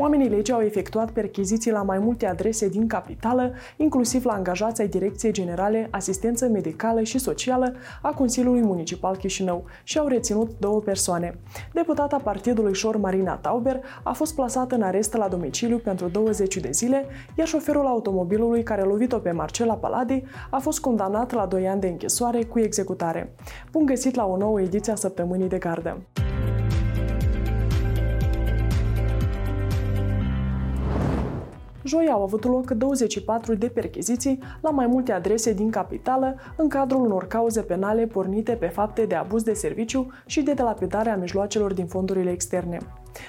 Oamenii legii au efectuat perchiziții la mai multe adrese din capitală, inclusiv la angajații ai Direcției Generale Asistență Medicală și Socială a Consiliului Municipal Chișinău și au reținut două persoane. Deputata partidului Șor Marina Tauber a fost plasată în arest la domiciliu pentru 20 de zile, iar șoferul automobilului care a lovit-o pe Marcela Paladi a fost condamnat la 2 ani de închisoare cu executare. Bun găsit la o nouă ediție a Săptămânii de Gardă! Joi au avut loc 24 de percheziții la mai multe adrese din capitală în cadrul unor cauze penale pornite pe fapte de abuz de serviciu și de delapidare a mijloacelor din fondurile externe.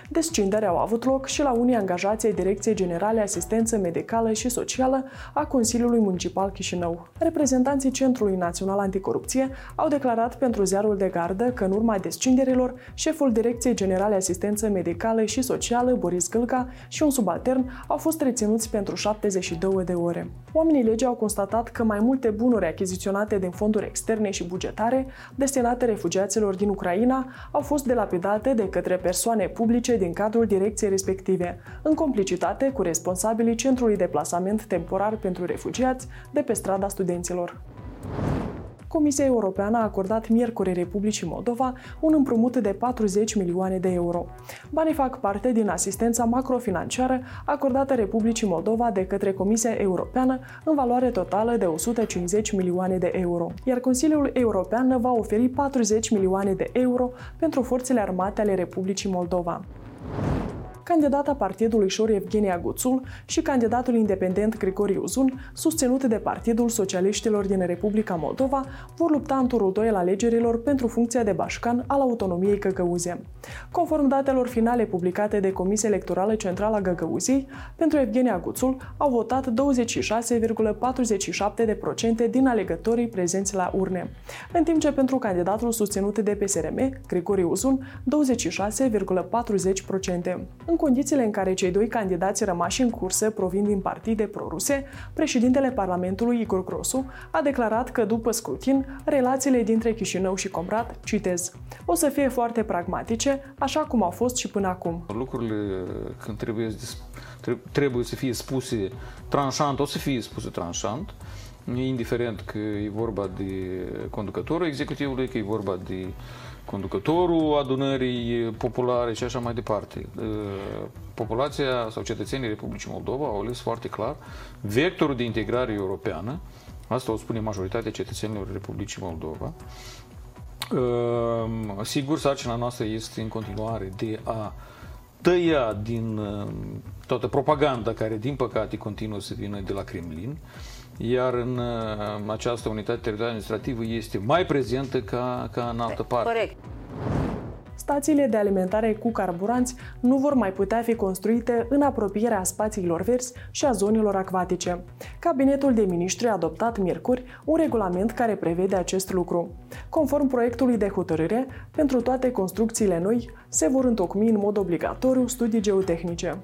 Descindere au avut loc și la unii angajați ai Direcției Generale Asistență Medicală și Socială a Consiliului Municipal Chișinău. Reprezentanții Centrului Național Anticorupție au declarat pentru ziarul de gardă că în urma descinderilor, șeful Direcției Generale Asistență Medicală și Socială, Boris Gâlca, și un subaltern au fost reținuți pentru 72 de ore. Oamenii legii au constatat că mai multe bunuri achiziționate din fonduri externe și bugetare, destinate refugiaților din Ucraina, au fost delapidate de către persoane publice publice din cadrul direcției respective, în complicitate cu responsabilii Centrului de Plasament Temporar pentru Refugiați de pe strada studenților. Comisia Europeană a acordat miercuri Republicii Moldova un împrumut de 40 milioane de euro. Banii fac parte din asistența macrofinanciară acordată Republicii Moldova de către Comisia Europeană în valoare totală de 150 milioane de euro, iar Consiliul European va oferi 40 milioane de euro pentru forțele armate ale Republicii Moldova candidata partidului Șor Evgenia Guțul și candidatul independent Grigori Uzun, susținute de Partidul Socialiștilor din Republica Moldova, vor lupta în turul 2 al alegerilor pentru funcția de bașcan al autonomiei Găgăuzie. Conform datelor finale publicate de Comisia Electorală Centrală a Găgăuziei, pentru Evgenia Guțul au votat 26,47% din alegătorii prezenți la urne, în timp ce pentru candidatul susținut de PSRM, Grigori Uzun, 26,40%. În condițiile în care cei doi candidați rămași în cursă provin din partide proruse, președintele Parlamentului Igor Grosu a declarat că după scrutin, relațiile dintre Chișinău și Comrat, citez, o să fie foarte pragmatice, așa cum au fost și până acum. Lucrurile când trebuie, trebuie să fie spuse tranșant, o să fie spuse tranșant, indiferent că e vorba de conducătorul executivului, că e vorba de conducătorul adunării populare și așa mai departe. Populația sau cetățenii Republicii Moldova au ales foarte clar vectorul de integrare europeană, asta o spune majoritatea cetățenilor Republicii Moldova. Sigur, sarcina noastră este în continuare de a tăia din toată propaganda care, din păcate, continuă să vină de la Kremlin, iar în uh, această unitate teritorială administrativă este mai prezentă ca, ca în altă parte. Corect. Stațiile de alimentare cu carburanți nu vor mai putea fi construite în apropierea spațiilor verzi și a zonelor acvatice. Cabinetul de Ministri a adoptat miercuri un regulament care prevede acest lucru. Conform proiectului de hotărâre, pentru toate construcțiile noi se vor întocmi în mod obligatoriu studii geotehnice.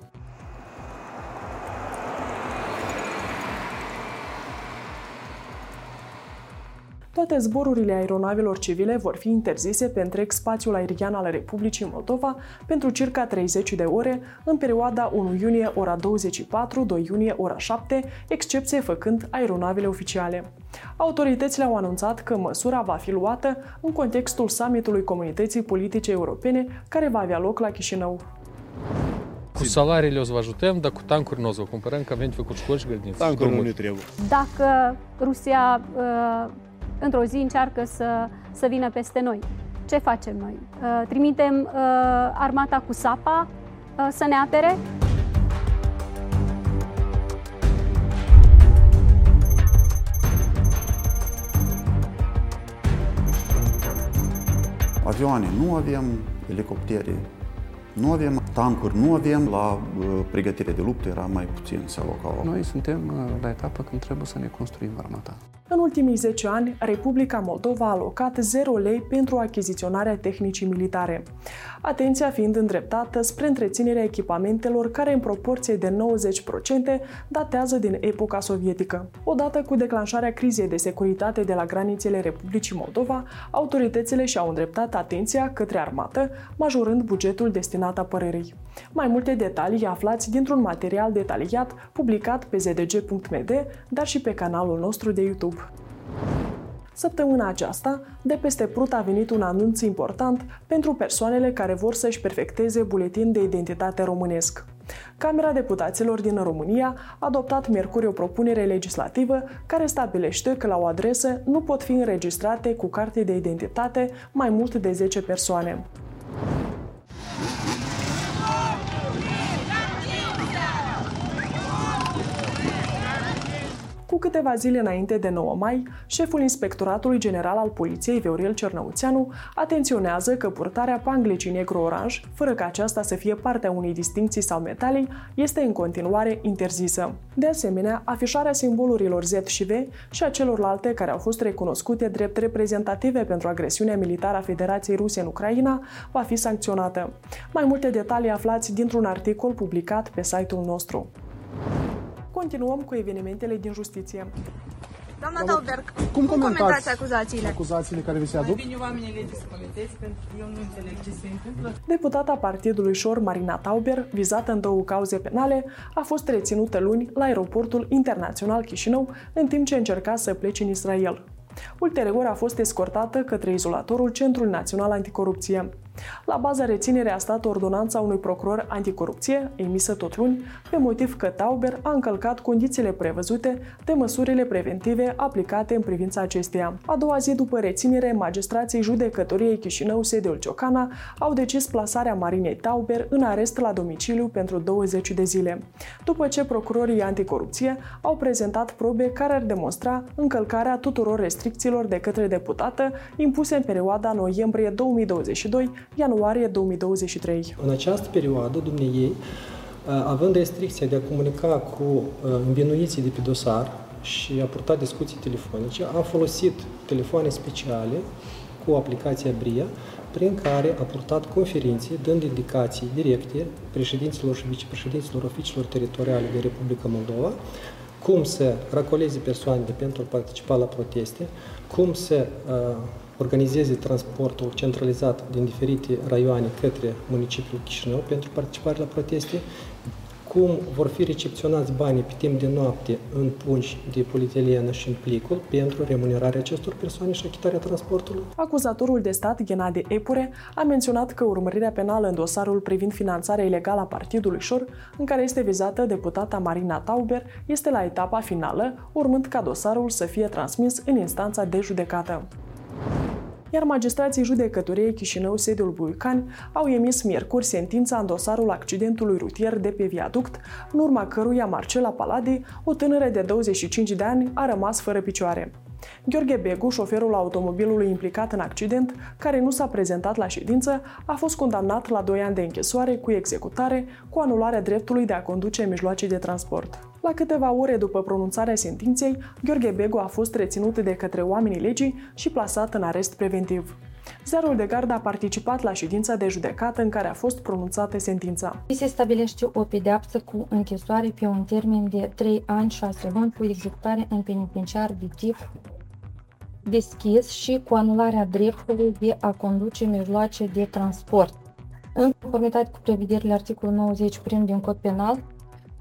Toate zborurile aeronavelor civile vor fi interzise pe întreg spațiul aerian al Republicii Moldova pentru circa 30 de ore în perioada 1 iunie ora 24, 2 iunie ora 7, excepție făcând aeronavele oficiale. Autoritățile au anunțat că măsura va fi luată în contextul summitului Comunității Politice Europene care va avea loc la Chișinău. Cu salariile o să vă ajutăm, dar cu tancuri nu o să vă cumpărăm, că avem făcut școli și grădinițe. Tancuri nu ne trebuie. Dacă Rusia uh, într-o zi încearcă să, să vină peste noi. Ce facem noi? Uh, trimitem uh, armata cu sapa uh, să ne apere? Avioane nu avem, elicoptere nu avem, tancuri nu avem, la pregătire de luptă era mai puțin se alocau. Noi suntem la etapa când trebuie să ne construim armata. În ultimii 10 ani, Republica Moldova a alocat 0 lei pentru achiziționarea tehnicii militare, atenția fiind îndreptată spre întreținerea echipamentelor care în proporție de 90% datează din epoca sovietică. Odată cu declanșarea crizei de securitate de la granițele Republicii Moldova, autoritățile și-au îndreptat atenția către armată, majorând bugetul destinat apărării. Mai. Mai multe detalii aflați dintr-un material detaliat publicat pe zdg.md, dar și pe canalul nostru de YouTube. Săptămâna aceasta, de peste Prut a venit un anunț important pentru persoanele care vor să-și perfecteze buletin de identitate românesc. Camera Deputaților din România a adoptat miercuri o propunere legislativă care stabilește că la o adresă nu pot fi înregistrate cu carte de identitate mai mult de 10 persoane. Câteva zile înainte de 9 mai, șeful Inspectoratului General al Poliției, Viorel Cernăuțeanu, atenționează că purtarea panglicii negru-oranj, fără ca aceasta să fie partea unei distincții sau metalii, este în continuare interzisă. De asemenea, afișarea simbolurilor Z și V și a celorlalte care au fost recunoscute drept reprezentative pentru agresiunea militară a Federației Ruse în Ucraina va fi sancționată. Mai multe detalii aflați dintr-un articol publicat pe site-ul nostru. Continuăm cu evenimentele din justiție. Doamna Tauberg, cum, cum comentați, comentați acuzațiile? Acuzațiile care vi se aduc? Mai bine oamenii legii să comenteze, pentru că eu nu înțeleg ce se întâmplă. Deputata Partidului Șor, Marina Tauber, vizată în două cauze penale, a fost reținută luni la aeroportul internațional Chișinău, în timp ce încerca să plece în Israel. Ulterior a fost escortată către izolatorul Centrul Național Anticorupție. La baza reținerii a stat ordonanța unui procuror anticorupție, emisă tot luni, pe motiv că Tauber a încălcat condițiile prevăzute de măsurile preventive aplicate în privința acesteia. A doua zi după reținere, magistrații judecătoriei Chișinău, sediul Ciocana, au decis plasarea Marinei Tauber în arest la domiciliu pentru 20 de zile. După ce procurorii anticorupție au prezentat probe care ar demonstra încălcarea tuturor restricțiilor de către deputată impuse în perioada noiembrie 2022 ianuarie 2023. În această perioadă, dumneiei, având restricția de a comunica cu învinuiții de pe dosar și a purta discuții telefonice, a folosit telefoane speciale cu aplicația BRIA, prin care a purtat conferințe, dând indicații directe președinților și vicepreședinților oficiilor teritoriale din Republica Moldova, cum să racoleze persoanele pentru a participa la proteste, cum să uh, organizeze transportul centralizat din diferite raioane către municipiul Chișinău pentru participare la proteste, cum vor fi recepționați banii pe timp de noapte în pungi de polietielenă și în plicul pentru remunerarea acestor persoane și achitarea transportului. Acuzatorul de stat, Ghenade Epure, a menționat că urmărirea penală în dosarul privind finanțarea ilegală a Partidului Șor, în care este vizată deputata Marina Tauber, este la etapa finală, urmând ca dosarul să fie transmis în instanța de judecată iar magistrații judecătoriei Chișinău, sediul Buicani, au emis miercuri sentința în dosarul accidentului rutier de pe viaduct, în urma căruia Marcela Paladi, o tânără de 25 de ani, a rămas fără picioare. Gheorghe Begu, șoferul automobilului implicat în accident, care nu s-a prezentat la ședință, a fost condamnat la 2 ani de închisoare cu executare, cu anularea dreptului de a conduce mijloace de transport. La câteva ore după pronunțarea sentinței, Gheorghe Begu a fost reținut de către oamenii legii și plasat în arest preventiv. Zarul de gardă a participat la ședința de judecată în care a fost pronunțată sentința. Se stabilește o pedeapsă cu închisoare pe un termen de 3 ani 6 luni cu executare în penitenciar de tip deschis și cu anularea dreptului de a conduce mijloace de transport. În conformitate cu prevederile articolului 90 prim din cod penal,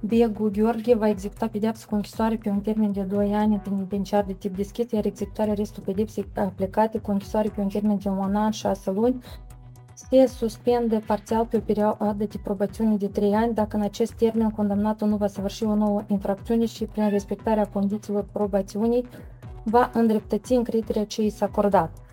Biegu Gheorghe va executa pedeapsă cu închisoare pe un termen de 2 ani în penitenciar de tip deschis, iar executarea restul pedepsei aplicate cu închisoare pe un termen de 1 an 6 luni se suspendă parțial pe o perioadă de probațiune de 3 ani dacă în acest termen condamnatul nu va săvârși o nouă infracțiune și prin respectarea condițiilor probațiunii va îndreptăți încrederea ce i s-a acordat.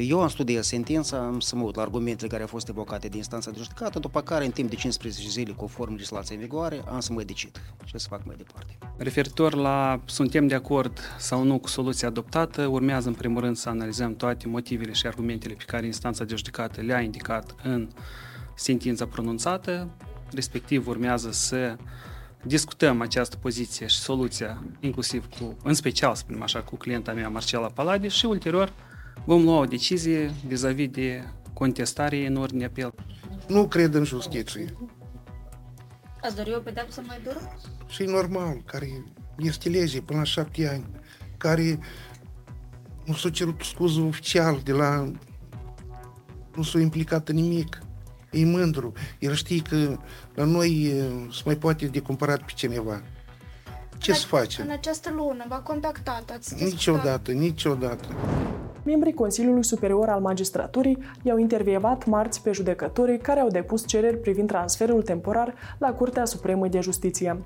Eu am studiat sentința, am să mă uit la argumentele care au fost evocate de instanța de judecată, după care, în timp de 15 zile, conform legislației în vigoare, am să mă decid ce să fac mai departe. Referitor la suntem de acord sau nu cu soluția adoptată, urmează în primul rând să analizăm toate motivele și argumentele pe care instanța de judecată le-a indicat în sentința pronunțată, respectiv urmează să discutăm această poziție și soluția, inclusiv cu, în special, să spunem așa, cu clienta mea, Marcela Paladi, și ulterior vom lua o decizie vis-a-vis de contestare în ordine apel. Nu cred în justiție. Ați dori o pedeapsă mai dură? Și normal, care este lege până la șapte ani, care nu s-a cerut scuză oficial de la... nu s-a implicat în nimic. e mândru. El știe că la noi se mai poate de cumpărat pe cineva. Ce să facem? În această lună v-a contactat, ați Niciodată, niciodată. Membrii Consiliului Superior al Magistraturii i-au intervievat marți pe judecătorii care au depus cereri privind transferul temporar la Curtea Supremă de Justiție.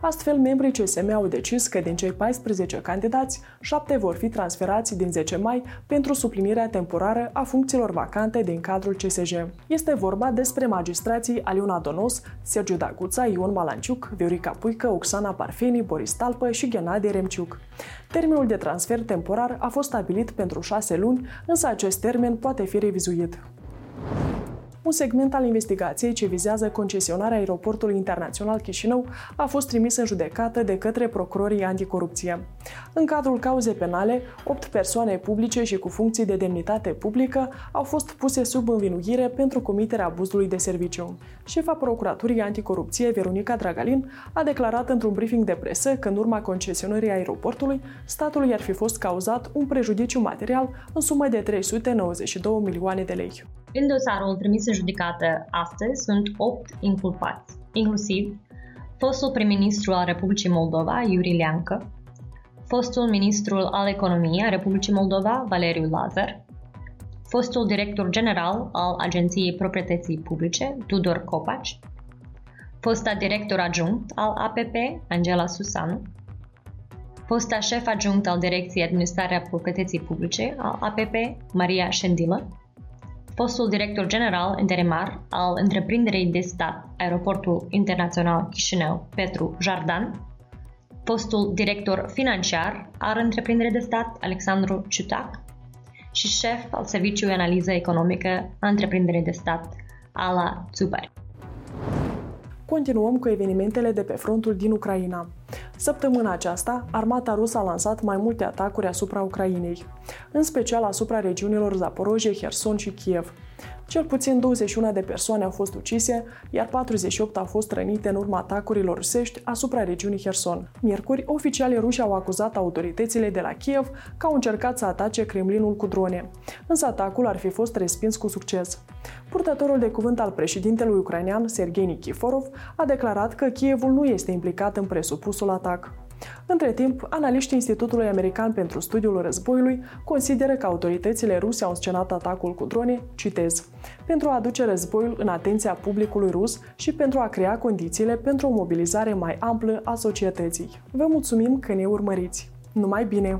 Astfel, membrii CSM au decis că din cei 14 candidați, 7 vor fi transferați din 10 mai pentru suplinirea temporară a funcțiilor vacante din cadrul CSJ. Este vorba despre magistrații Aliuna Donos, Sergiu Daguța, Ion Malanciuc, Viorica Puică, Oxana Parfeni, Boris Talpă și Ghenadie Remciuc. Termenul de transfer temporar a fost stabilit pentru 6 luni, însă acest termen poate fi revizuit. Un segment al investigației ce vizează concesionarea aeroportului internațional Chișinău a fost trimis în judecată de către procurorii anticorupție. În cadrul cauzei penale, 8 persoane publice și cu funcții de demnitate publică au fost puse sub învinuire pentru comiterea abuzului de serviciu. Șefa Procuraturii Anticorupție, Veronica Dragalin, a declarat într-un briefing de presă că în urma concesionării aeroportului, statului ar fi fost cauzat un prejudiciu material în sumă de 392 milioane de lei. În dosarul trimis în judecată astăzi sunt 8 inculpați, inclusiv fostul prim-ministru al Republicii Moldova, Iuri Leancă, fostul ministru al economiei a Republicii Moldova, Valeriu Lazar, fostul director general al Agenției Proprietății Publice, Tudor Copaci, fosta director adjunct al APP, Angela Susanu, fosta șef adjunct al Direcției Administrarea Proprietății Publice al APP, Maria Șendilă, fostul director general interimar al întreprinderii de stat Aeroportul Internațional Chișinău, Petru Jardan, fostul director financiar al întreprinderii de stat Alexandru Ciutac și șef al Serviciului Analiză Economică a întreprinderii de stat Ala Tsubari. Continuăm cu evenimentele de pe frontul din Ucraina. Săptămâna aceasta, armata rusă a lansat mai multe atacuri asupra Ucrainei, în special asupra regiunilor Zaporojie, Herson și Kiev. Cel puțin 21 de persoane au fost ucise, iar 48 au fost rănite în urma atacurilor rusești asupra regiunii Herson. Miercuri, oficialii ruși au acuzat autoritățile de la Kiev că au încercat să atace Kremlinul cu drone, însă atacul ar fi fost respins cu succes. Purtătorul de cuvânt al președintelui ucrainean, Sergei Nikiforov, a declarat că Kievul nu este implicat în presupusul atac. Între timp, analiștii Institutului American pentru Studiul Războiului consideră că autoritățile ruse au scenat atacul cu drone, citez, pentru a aduce războiul în atenția publicului rus și pentru a crea condițiile pentru o mobilizare mai amplă a societății. Vă mulțumim că ne urmăriți! Numai bine!